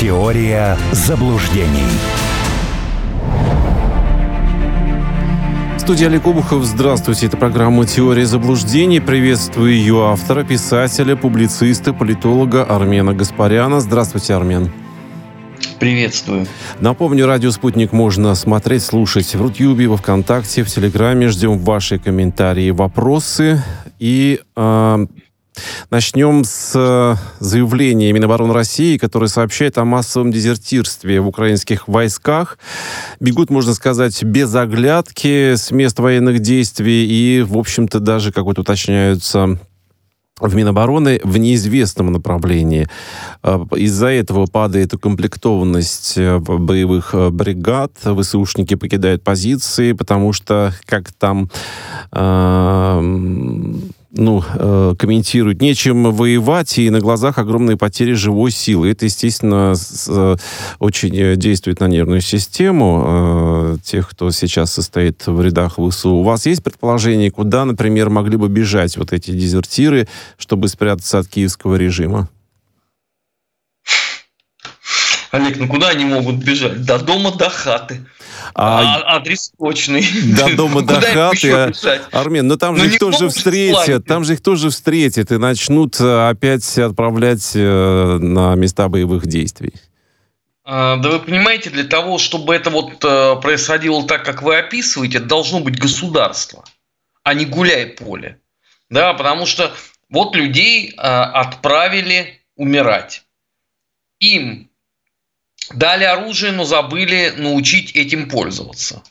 Теория заблуждений. Студия Олег Обухов. Здравствуйте. Это программа «Теория заблуждений». Приветствую ее автора, писателя, публициста, политолога Армена Гаспаряна. Здравствуйте, Армен. Приветствую. Напомню, радио «Спутник» можно смотреть, слушать в Рутюбе, во Вконтакте, в Телеграме. Ждем ваши комментарии и вопросы. И э, Начнем с э, заявления Минобороны России, которое сообщает о массовом дезертирстве в украинских войсках. Бегут, можно сказать, без оглядки с мест военных действий и, в общем-то, даже, как вот уточняются в Минобороны в неизвестном направлении. Э, из-за этого падает укомплектованность э, боевых бригад, ВСУшники покидают позиции, потому что, как там э, ну, э, комментируют, нечем воевать, и на глазах огромные потери живой силы. Это, естественно, с, э, очень э, действует на нервную систему э, тех, кто сейчас состоит в рядах ВСУ. У вас есть предположение, куда, например, могли бы бежать вот эти дезертиры, чтобы спрятаться от киевского режима? Олег, ну куда они могут бежать? До дома, до хаты. А, а адрес точный. До дома, до хаты. Армен, ну там же их тоже встретят. Там же их тоже встретят и начнут э, опять отправлять э, на места боевых действий. А, да вы понимаете, для того, чтобы это вот э, происходило так, как вы описываете, это должно быть государство, а не гуляй поле. Да, потому что вот людей отправили умирать. Им Дали оружие, но забыли научить этим пользоваться.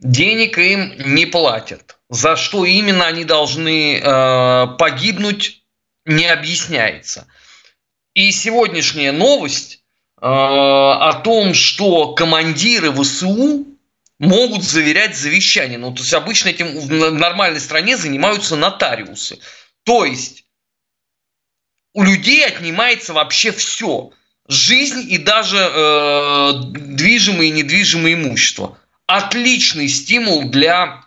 Денег им не платят. За что именно они должны э, погибнуть, не объясняется. И сегодняшняя новость э, о том, что командиры ВСУ могут заверять завещание. Ну, то есть обычно этим в нормальной стране занимаются нотариусы. То есть у людей отнимается вообще все жизнь и даже э, движимое и недвижимое имущество. Отличный стимул для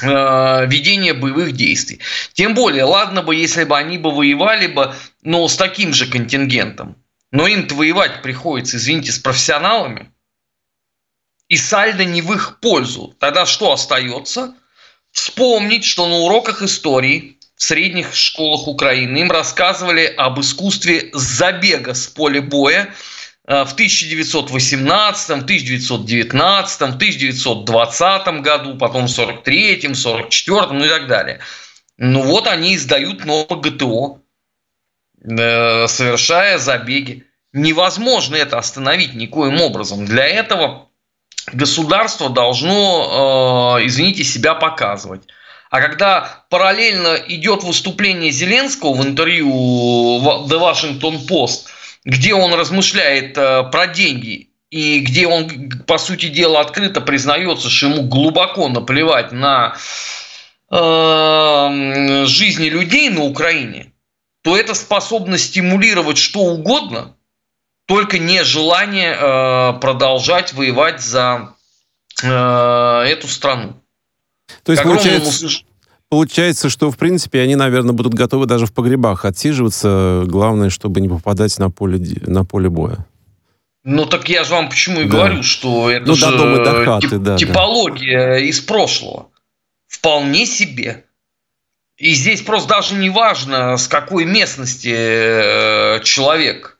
э, ведения боевых действий. Тем более, ладно бы, если бы они бы воевали бы, но с таким же контингентом. Но им-то воевать приходится, извините, с профессионалами. И сальдо не в их пользу. Тогда что остается? Вспомнить, что на уроках истории в средних школах Украины. Им рассказывали об искусстве забега с поля боя э, в 1918, 1919, 1920 году, потом в 43, 44, ну и так далее. Ну вот они издают новое ГТО, э, совершая забеги. Невозможно это остановить никоим образом. Для этого государство должно, э, извините, себя показывать. А когда параллельно идет выступление Зеленского в интервью The Washington Post, где он размышляет э, про деньги и где он, по сути дела, открыто признается, что ему глубоко наплевать на э, жизни людей на Украине, то это способно стимулировать что угодно, только не желание э, продолжать воевать за э, эту страну. То есть, получается, получается, что, в принципе, они, наверное, будут готовы даже в погребах отсиживаться. Главное, чтобы не попадать на поле, на поле боя. Ну, так я же вам почему и да. говорю, что это ну, же до дома, до хаты, тип, да, типология да. из прошлого. Вполне себе. И здесь просто даже не важно, с какой местности э, человек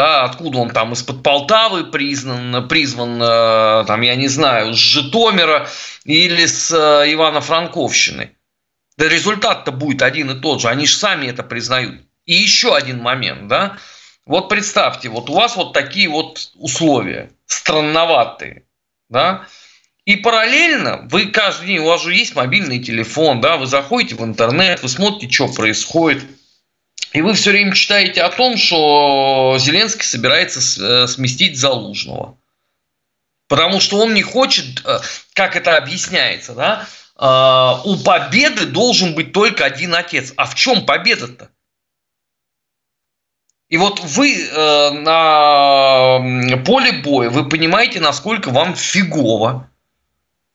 да, откуда он там из-под Полтавы признан, призван, э, там, я не знаю, с Житомира или с э, Ивано-Франковщины. Да результат-то будет один и тот же, они же сами это признают. И еще один момент, да, вот представьте, вот у вас вот такие вот условия, странноватые, да, и параллельно вы каждый день, у вас же есть мобильный телефон, да, вы заходите в интернет, вы смотрите, что происходит – и вы все время читаете о том, что Зеленский собирается э, сместить Залужного. Потому что он не хочет, э, как это объясняется, да, э, у победы должен быть только один отец. А в чем победа-то? И вот вы на поле боя, вы понимаете, насколько вам фигово.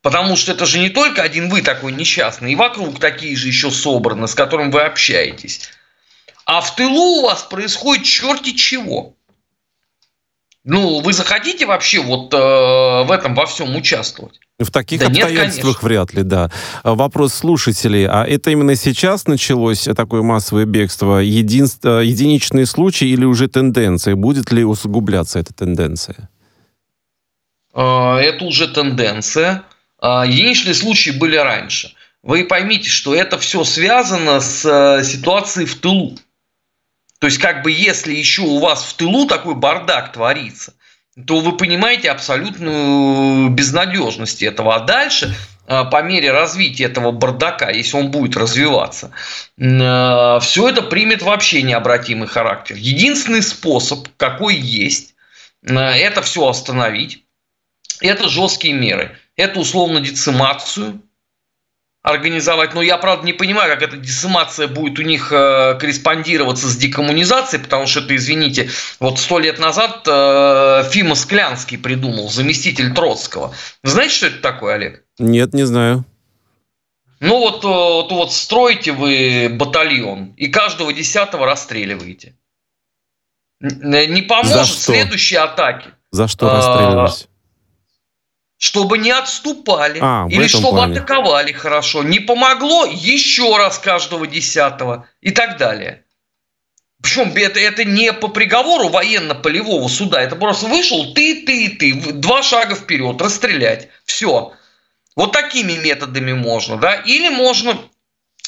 Потому что это же не только один вы такой несчастный, и вокруг такие же еще собраны, с которым вы общаетесь. А в тылу у вас происходит черти чего. Ну, вы захотите вообще вот э, в этом во всем участвовать? В таких да обстоятельствах нет, вряд ли, да. А вопрос слушателей. А это именно сейчас началось такое массовое бегство? Един... Э, единичный случай или уже тенденция? Будет ли усугубляться эта тенденция? Э, это уже тенденция. Э, единичные случаи были раньше. Вы поймите, что это все связано с ситуацией в тылу. То есть, как бы, если еще у вас в тылу такой бардак творится, то вы понимаете абсолютную безнадежность этого. А дальше, а, по мере развития этого бардака, если он будет развиваться, а, все это примет вообще необратимый характер. Единственный способ, какой есть, а, это все остановить. Это жесткие меры. Это условно децимацию организовать. Но я, правда, не понимаю, как эта десимация будет у них э, корреспондироваться с декоммунизацией, потому что это, извините, вот сто лет назад э, Фима Склянский придумал, заместитель Троцкого. Знаете, что это такое, Олег? Нет, не знаю. Ну вот, э, вот, вот строите вы батальон и каждого десятого расстреливаете. Не поможет следующие атаки. За что расстреливать? Чтобы не отступали а, или чтобы плане. атаковали хорошо. Не помогло еще раз каждого десятого и так далее. Причем это, это не по приговору военно-полевого суда, это просто вышел ты, ты, ты, два шага вперед, расстрелять. Все. Вот такими методами можно, да. Или можно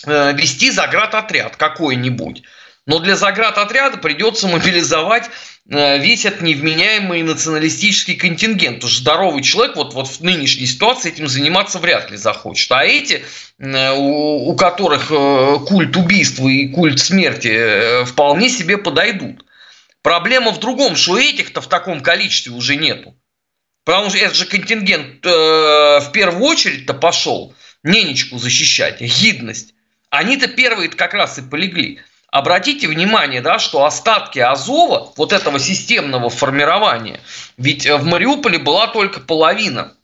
э, вести заградотряд какой-нибудь. Но для заградотряда придется мобилизовать Э, весь этот невменяемый националистический контингент. Уж здоровый человек вот, вот в нынешней ситуации этим заниматься вряд ли захочет. А эти, э, у, которых э, культ убийства и культ смерти вполне себе подойдут. Проблема в другом, что этих-то в таком количестве уже нету. Потому что этот же контингент в первую очередь-то пошел ненечку защищать, гидность. Они-то первые как раз и полегли. Обратите внимание, да, что остатки Азова, вот этого системного формирования, ведь э, в Мариуполе была только половина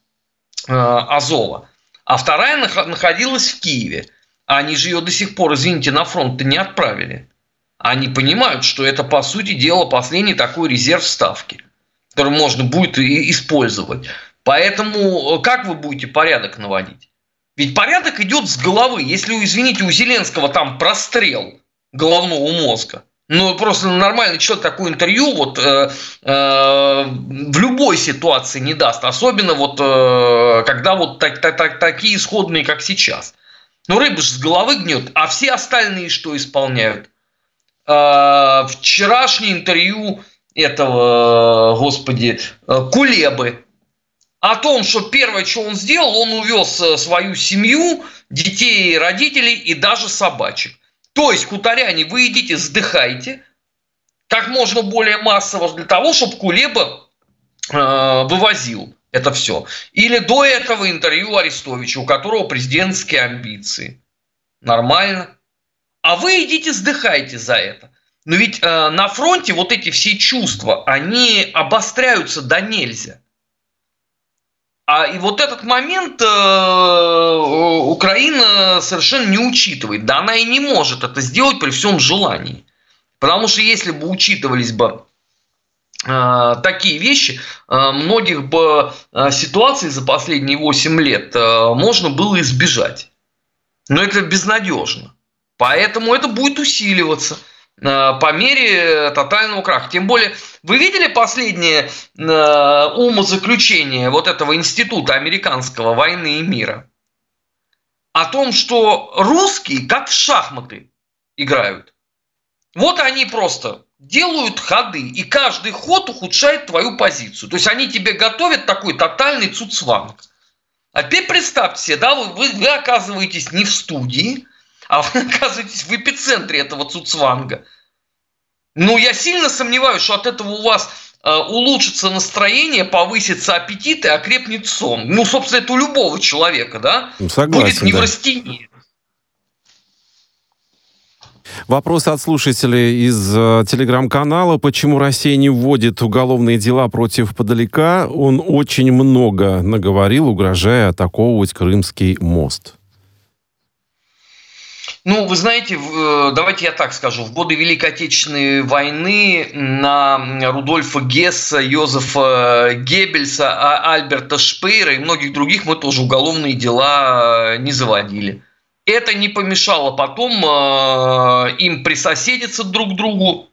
э, Азова, а вторая находилась в Киеве. Они же ее до сих пор, извините, на фронт-то не отправили. Они понимают, что это, по сути дела, последний такой резерв ставки, который можно будет использовать. Поэтому э, как вы будете порядок наводить? Ведь порядок идет с головы. Если, извините, у Зеленского там прострел – головного мозга. Ну, просто нормальный человек такое интервью вот э, э, в любой ситуации не даст. Особенно вот э, когда вот так, так, так, такие исходные, как сейчас. Ну, рыба же с головы гнет, а все остальные что исполняют? Э, вчерашнее интервью этого, господи, э, Кулебы о том, что первое, что он сделал, он увез э, свою семью, детей, родителей и даже собачек. То есть, хуторяне, вы идите, сдыхайте, как можно более массово для того, чтобы Кулеба э, вывозил это все. Или до этого интервью Арестовича, у которого президентские амбиции. Нормально. А вы идите, сдыхайте за это. Но ведь э, на фронте вот эти все чувства, они обостряются до нельзя. А и вот этот момент э, Украина совершенно не учитывает. Да она и не может это сделать при всем желании. Потому что если бы учитывались бы э, такие вещи, э, многих бы э, ситуаций за последние 8 лет можно было избежать. Но это безнадежно. Поэтому это будет усиливаться. Э, по мере тотального краха. Тем более, вы видели последнее э, умозаключение вот этого института американского войны и мира? О том, что русские как в шахматы играют. Вот они просто делают ходы, и каждый ход ухудшает твою позицию. То есть они тебе готовят такой тотальный цуцванг. А теперь представьте себе, да, вы, вы, вы оказываетесь не в студии, а вы оказываетесь в эпицентре этого цуцванга. Ну, я сильно сомневаюсь, что от этого у вас э, улучшится настроение, повысится аппетит и окрепнет сон. Ну, собственно, это у любого человека, да? Ну, согласен, Будет неврастения. Да. Вопрос от слушателей из э, телеграм-канала. Почему Россия не вводит уголовные дела против Подалека? Он очень много наговорил, угрожая атаковывать Крымский мост. Ну, вы знаете, э, давайте я так скажу. В годы Великой Отечественной войны на Рудольфа Гесса, Йозефа Геббельса, а Альберта Шпейра и многих других мы тоже уголовные дела не заводили. Это не помешало потом э, им присоседиться друг к другу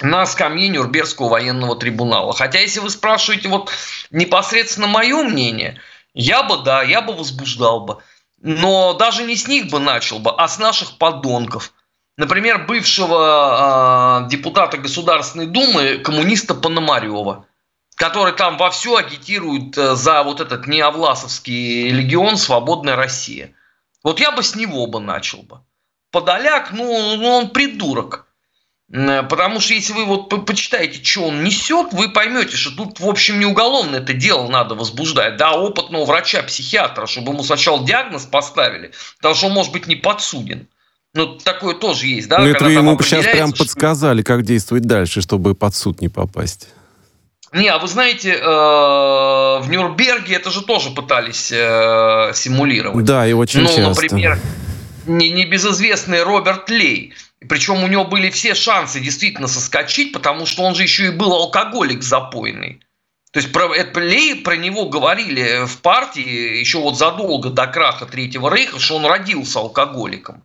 на скамье Нюрнбергского военного трибунала. Хотя, если вы спрашиваете вот непосредственно мое мнение, я бы, да, я бы возбуждал бы. Но даже не с них бы начал бы, а с наших подонков. Например, бывшего э, депутата Государственной Думы, коммуниста Пономарева, который там вовсю агитирует э, за вот этот неовласовский легион «Свободная Россия». Вот я бы с него бы начал бы. Подоляк, ну, ну он придурок. Потому что если вы вот почитаете, что он несет, вы поймете, что тут, в общем, не уголовное это дело надо возбуждать. Да, опытного врача-психиатра, чтобы ему сначала диагноз поставили, потому что он может быть не подсуден. Ну, такое тоже есть, да? Ну, это вы ему сейчас прям что... подсказали, как действовать дальше, чтобы под суд не попасть. Не, а вы знаете, э, в Нюрнберге это же тоже пытались э, симулировать. Да, и очень ну, часто. например, небезызвестный Роберт Лей – причем у него были все шансы действительно соскочить, потому что он же еще и был алкоголик запойный. То есть про, это, про него говорили в партии еще вот задолго до краха Третьего Рейха, что он родился алкоголиком.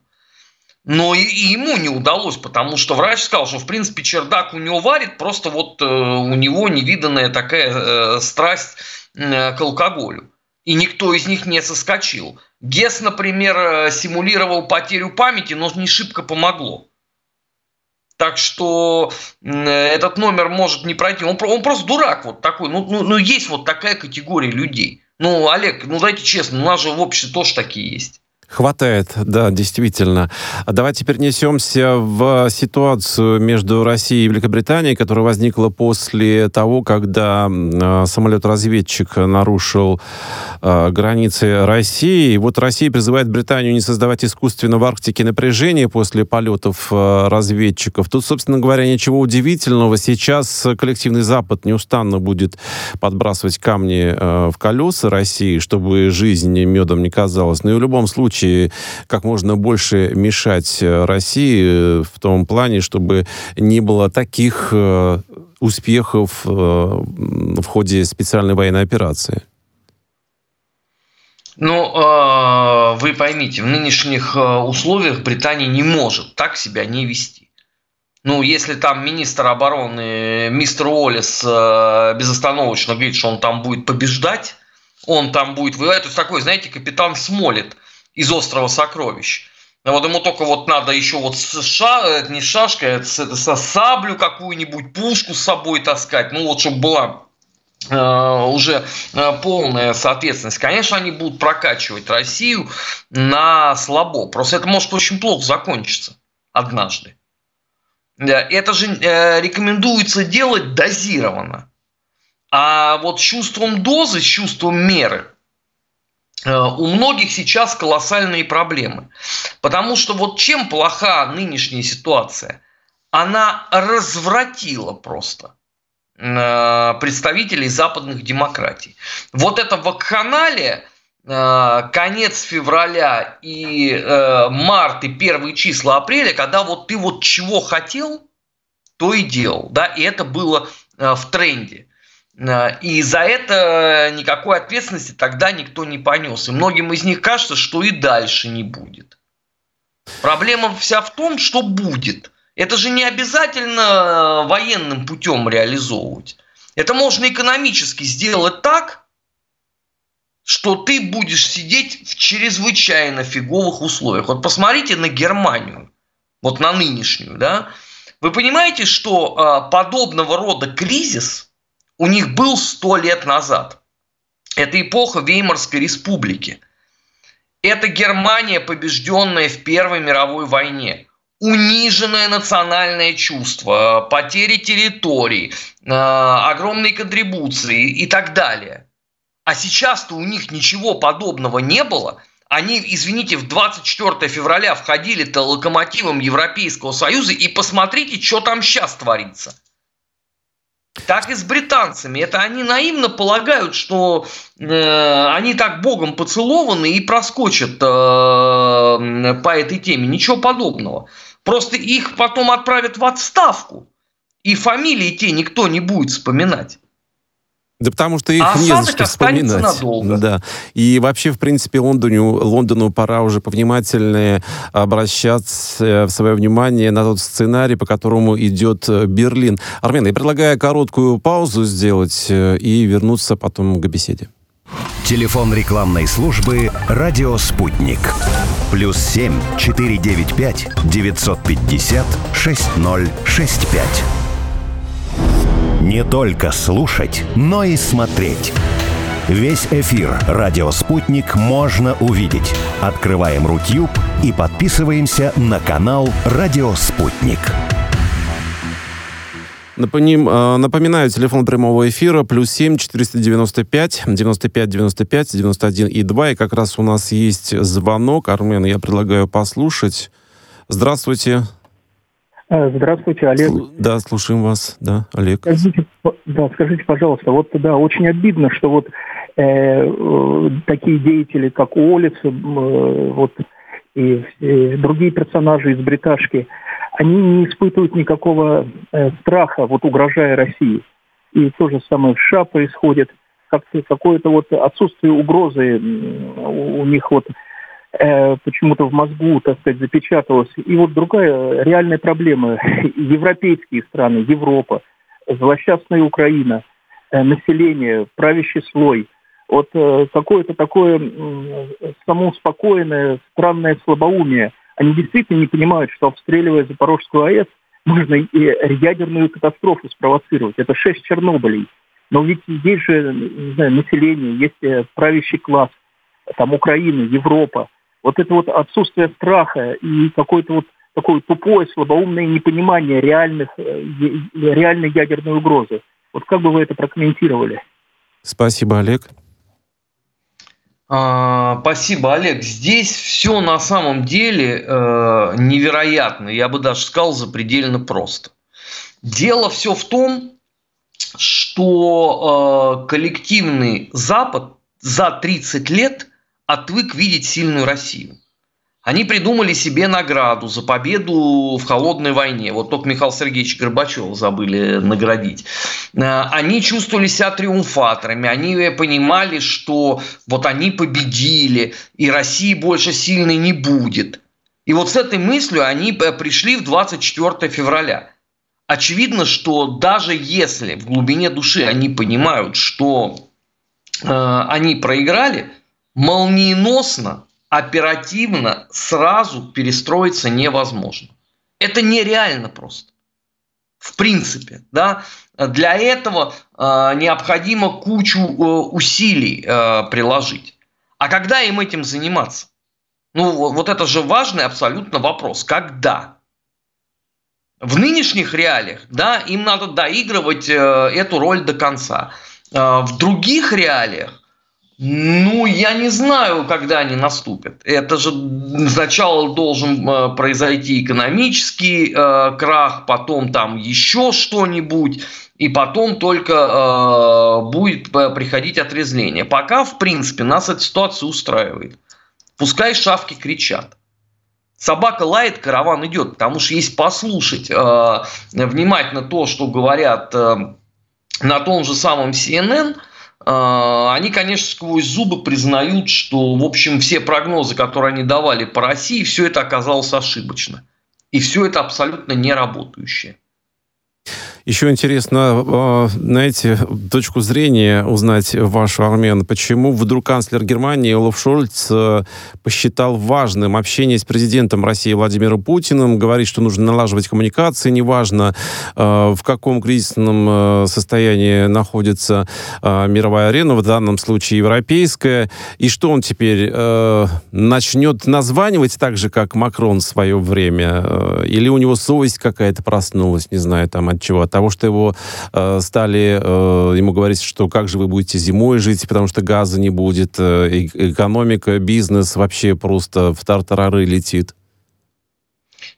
Но и, и ему не удалось, потому что врач сказал, что в принципе чердак у него варит, просто вот э, у него невиданная такая э, страсть э, к алкоголю. И никто из них не соскочил. Гес, например, э, симулировал потерю памяти, но не шибко помогло. Так что этот номер может не пройти. Он, он просто дурак вот такой. Ну, ну, ну, есть вот такая категория людей. Ну, Олег, ну дайте честно, у нас же в обществе тоже такие есть. Хватает, да, действительно. А давайте перенесемся в ситуацию между Россией и Великобританией, которая возникла после того, когда э, самолет-разведчик нарушил э, границы России. Вот Россия призывает Британию не создавать искусственно в Арктике напряжение после полетов э, разведчиков. Тут, собственно говоря, ничего удивительного. Сейчас коллективный Запад неустанно будет подбрасывать камни э, в колеса России, чтобы жизнь медом не казалась. Но и в любом случае случае как можно больше мешать э, России э, в том плане, чтобы не было таких э, успехов в ходе специальной военной операции? Ну, вы поймите, в нынешних условиях Британия не может так себя не вести. Ну, если там министр обороны, мистер Уоллес безостановочно говорит, что он там будет побеждать, он там будет воевать, то есть такой, знаете, капитан Смолет – из острова сокровищ. Вот ему только вот надо еще вот ша, не шашка, это, это со саблю какую-нибудь, пушку с собой таскать, ну вот чтобы была э, уже э, полная соответственность. Конечно, они будут прокачивать Россию на слабо. Просто это может очень плохо закончиться однажды. Это же э, рекомендуется делать дозированно. А вот с чувством дозы, с чувством меры – Э, у многих сейчас колоссальные проблемы. Потому что вот чем плоха нынешняя ситуация? Она развратила просто э, представителей западных демократий. Вот это вакханалия, э, конец февраля и март и первые числа апреля, когда вот ты вот чего хотел, то и делал, да, и это было в тренде. Э, и за это никакой ответственности тогда никто не понес. И многим из них кажется, что и дальше не будет. Проблема вся в том, что будет. Это же не обязательно военным путем реализовывать. Это можно экономически сделать так, что ты будешь сидеть в чрезвычайно фиговых условиях. Вот посмотрите на Германию, вот на нынешнюю, да. Вы понимаете, что э, подобного рода кризис – у них был сто лет назад. Это эпоха Веймарской республики. Это Германия, побежденная в Первой мировой войне. Униженное национальное чувство, потери территорий, э, огромные контрибуции и так далее. А сейчас-то у них ничего подобного не было. Они, извините, в 24 февраля входили-то локомотивом Европейского Союза, и посмотрите, что там сейчас творится – так и с британцами. Это они наивно полагают, что э, они так богом поцелованы и проскочат э, по этой теме. Ничего подобного. Просто их потом отправят в отставку. И фамилии те никто не будет вспоминать. Да потому что их а не за что вспоминать. Надолго. Да. И вообще, в принципе, Лондону, Лондону пора уже повнимательнее обращаться в свое внимание на тот сценарий, по которому идет э, Берлин. Армен, я предлагаю короткую паузу сделать э, и вернуться потом к беседе. Телефон рекламной службы «Радио Спутник». Плюс семь четыре девять пять девятьсот пятьдесят шесть ноль шесть пять. Не только слушать, но и смотреть. Весь эфир «Радио Спутник» можно увидеть. Открываем Рутюб и подписываемся на канал «Радио Спутник». А, напоминаю, телефон прямого эфира плюс 7 495 95 95 91 и 2. И как раз у нас есть звонок. Армен, я предлагаю послушать. Здравствуйте. Э, здравствуйте, Олег. Да, слушаем вас. Да, Олег. Скажите, да, скажите, пожалуйста, вот да, очень обидно, что вот э, э, такие деятели, как Уоллес, э, вот и э, другие персонажи из бриташки, они не испытывают никакого э, страха, вот угрожая России. И то же самое в США происходит. Как какое-то вот отсутствие угрозы у них вот Э, почему-то в мозгу, так сказать, запечаталось. И вот другая реальная проблема. Европейские страны, Европа, злосчастная Украина, э, население, правящий слой. Вот э, какое-то такое самоуспокоенное, странное слабоумие. Они действительно не понимают, что обстреливая Запорожскую АЭС, можно и ядерную катастрофу спровоцировать. Это шесть Чернобылей. Но ведь есть же не знаю, население, есть правящий класс, там Украина, Европа вот это вот отсутствие страха и какое-то вот такое тупое, слабоумное непонимание реальных, э, реальной ядерной угрозы. Вот как бы вы это прокомментировали? Спасибо, Олег. А, спасибо, Олег. Здесь все на самом деле э, невероятно. Я бы даже сказал запредельно просто. Дело все в том, что э, коллективный Запад за 30 лет – отвык видеть сильную Россию. Они придумали себе награду за победу в холодной войне. Вот только Михаил Сергеевич Горбачев забыли наградить. Э, они чувствовали себя триумфаторами. Они понимали, что вот они победили, и России больше сильной не будет. И вот с этой мыслью они пришли в 24 февраля. Очевидно, что даже если в глубине души они понимают, что э, они проиграли – молниеносно, оперативно, сразу перестроиться невозможно. Это нереально просто. В принципе, да, для этого э, необходимо кучу э, усилий э, приложить. А когда им этим заниматься? Ну, вот это же важный абсолютно вопрос. Когда? В нынешних реалиях, да, им надо доигрывать э, эту роль до конца. Э, в других реалиях ну, я не знаю, когда они наступят. Это же сначала должен э, произойти экономический э, крах, потом там еще что-нибудь, и потом только э, будет приходить отрезвление. Пока, в принципе, нас эта ситуация устраивает. Пускай шавки кричат. Собака лает, караван идет, потому что если послушать э, внимательно то, что говорят э, на том же самом CNN – они, конечно, сквозь зубы признают, что, в общем, все прогнозы, которые они давали по России, все это оказалось ошибочно. И все это абсолютно не работающее. Еще интересно, а, знаете, точку зрения узнать вашу, Армен. Почему вдруг канцлер Германии Олаф Шольц э, посчитал важным общение с президентом России Владимиром Путиным, говорит, что нужно налаживать коммуникации, неважно, э, в каком кризисном э, состоянии находится мировая арена, в данном случае европейская, и что он теперь начнет названивать так же, как Макрон в свое время, или у него совесть какая-то проснулась, не знаю, там от чего, того, что его э, стали э, ему говорить, что как же вы будете зимой жить, потому что газа не будет, э, экономика, бизнес вообще просто в тартарары летит?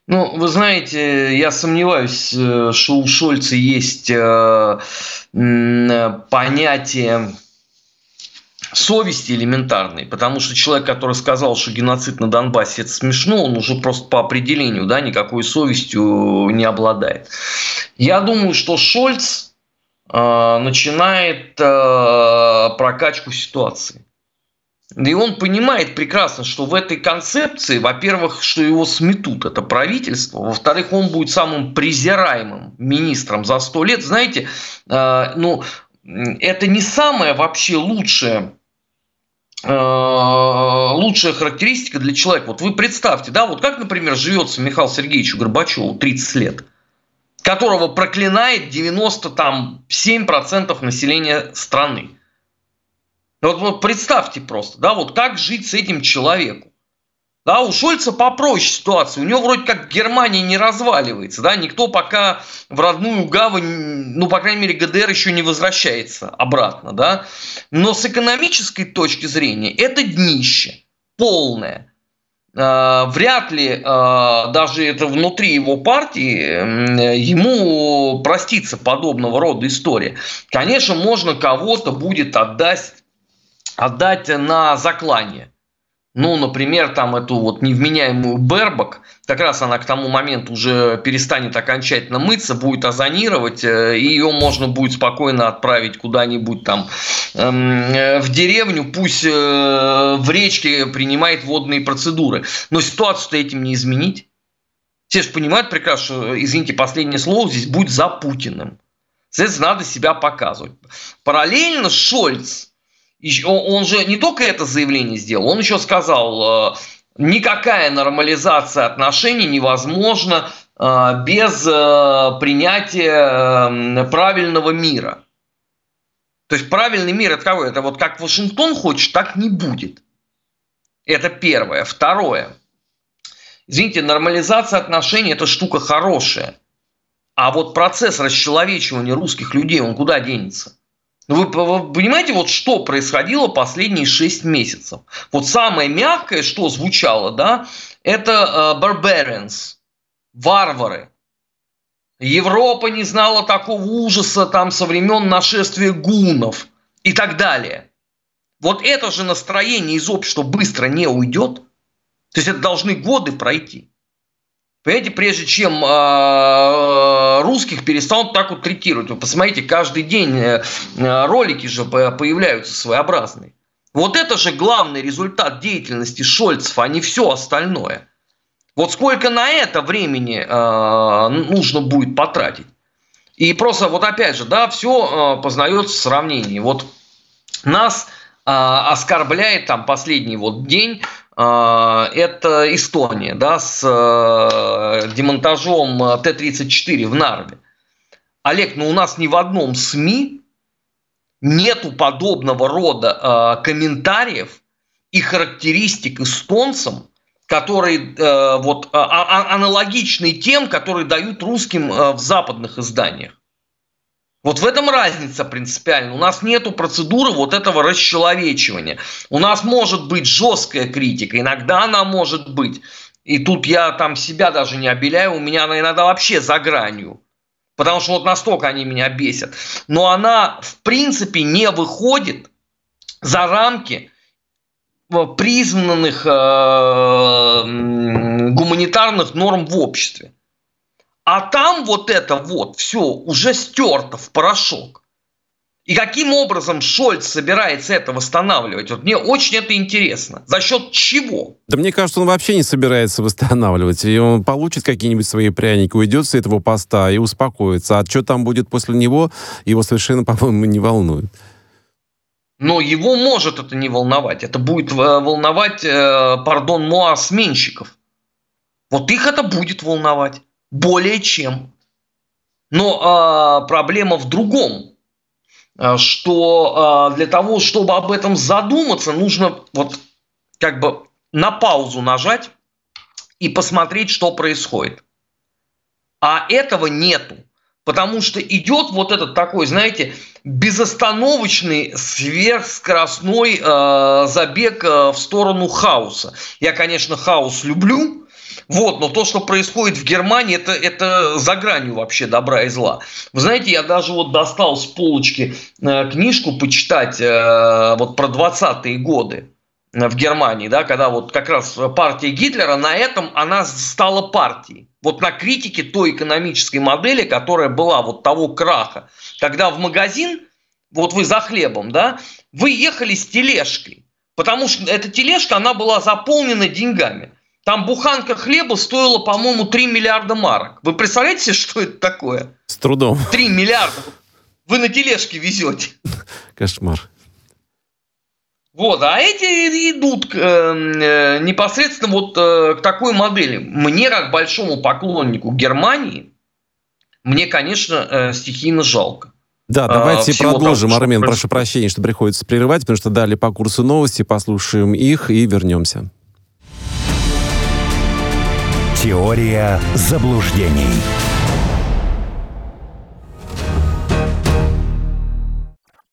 Ну, вы знаете, я сомневаюсь, э, что у Шольца есть э, понятие совести элементарной, потому что человек, который сказал, что геноцид на Донбассе это смешно, он уже просто по определению да, никакой совестью не обладает. Я думаю, что Шольц э, начинает э, прокачку ситуации. И он понимает прекрасно, что в этой концепции, во-первых, что его сметут, это правительство, во-вторых, он будет самым презираемым министром за сто лет. Знаете, э, ну, это не самое вообще лучшее лучшая характеристика для человека. Вот вы представьте, да, вот как, например, живется Михаил Сергеевичу Горбачеву 30 лет, которого проклинает 97% населения страны. Вот, вот представьте просто, да, вот как жить с этим человеком. Да, у Шольца попроще ситуация. У него вроде как Германия не разваливается. Да, никто пока в родную гавань, ну, по крайней мере, ГДР еще не возвращается обратно. Да. Но с экономической точки зрения это днище полное. А, вряд ли а, даже это внутри его партии ему простится подобного рода история. Конечно, можно кого-то будет отдать, отдать на заклание – ну, например, там эту вот невменяемую Бербак, как раз она к тому моменту уже перестанет окончательно мыться, будет озонировать, э, и ее можно будет спокойно отправить куда-нибудь там эм, э, в деревню, пусть э, в речке принимает водные процедуры. Но ситуацию-то этим не изменить. Все же понимают прекрасно, что, извините, последнее слово здесь будет за Путиным. Соответственно, надо себя показывать. Параллельно Шольц он же не только это заявление сделал, он еще сказал, э, никакая нормализация отношений невозможна э, без э, принятия правильного мира. То есть правильный мир это какой? Это вот как Вашингтон хочет, так не будет. Это первое. Второе. Извините, нормализация отношений – это штука хорошая. А вот процесс расчеловечивания русских людей, он куда денется? Ну, вы, понимаете, вот что происходило последние 6 месяцев? Вот самое мягкое, что звучало, да, это э, варвары. Европа не знала такого ужаса там со времен нашествия гунов и так далее. Вот это же настроение из общества быстро не уйдет. То есть это должны годы пройти. Понимаете, прежде чем э, русских перестанут так вот третировать. Вы посмотрите, каждый день э, ролики же появляются своеобразные. Вот это же главный результат деятельности Шольцев, а не все остальное. Вот сколько на это времени э, нужно будет потратить. И просто вот опять же, да, все э, познается в сравнении. Вот нас э, оскорбляет там последний вот день а, это Эстония, да, с э, демонтажом Т-34 в Нарве. Олег, ну у нас ни в одном СМИ нету подобного рода э, комментариев и характеристик эстонцам, которые э, вот а, а, аналогичны тем, которые дают русским в западных изданиях. Вот в этом разница принципиальная. У нас нету процедуры вот этого расчеловечивания. У нас может быть жесткая критика, иногда она может быть. И тут я там себя даже не обеляю, у меня она иногда вообще за гранью. Потому что вот настолько они меня бесят. Но она в принципе не выходит за рамки э, признанных э, гуманитарных норм в обществе. А там вот это вот все уже стерто в порошок. И каким образом Шольц собирается это восстанавливать? Вот мне очень это интересно. За счет чего? Да мне кажется, он вообще не собирается восстанавливать. И он получит какие-нибудь свои пряники, уйдет с этого поста и успокоится. А что там будет после него, его совершенно, по-моему, не волнует. Но его может это не волновать. Это будет э, волновать, э, пардон, Моа сменщиков. Вот их это будет волновать. Более чем. Но а, проблема в другом, а, что а, для того, чтобы об этом задуматься, нужно вот как бы на паузу нажать и посмотреть, что происходит. А этого нету. Потому что идет вот этот такой, знаете, безостановочный сверхскоростной э, забег э, в сторону хаоса. Я, конечно, хаос люблю, Вот, но то, что происходит в Германии, это, это за гранью вообще добра и зла. Вы знаете, я даже вот достал с полочки э, книжку почитать э, вот про 20-е годы в Германии, да, когда вот как раз партия Гитлера, на этом она стала партией. Вот на критике той экономической модели, которая была вот того краха, когда в магазин, вот вы за хлебом, да, вы ехали с тележкой, потому что эта тележка, она была заполнена деньгами. Там буханка хлеба стоила, по-моему, 3 миллиарда марок. Вы представляете, что это такое? С трудом. 3 миллиарда. Вы на тележке везете. Кошмар. Вот, а эти идут э, э, непосредственно вот э, к такой модели. Мне, как большому поклоннику Германии, мне, конечно, э, стихийно жалко. Да, давайте а, продолжим, того, Армен, прошу прощения, что приходится прерывать, потому что дали по курсу новости, послушаем их и вернемся. Теория заблуждений.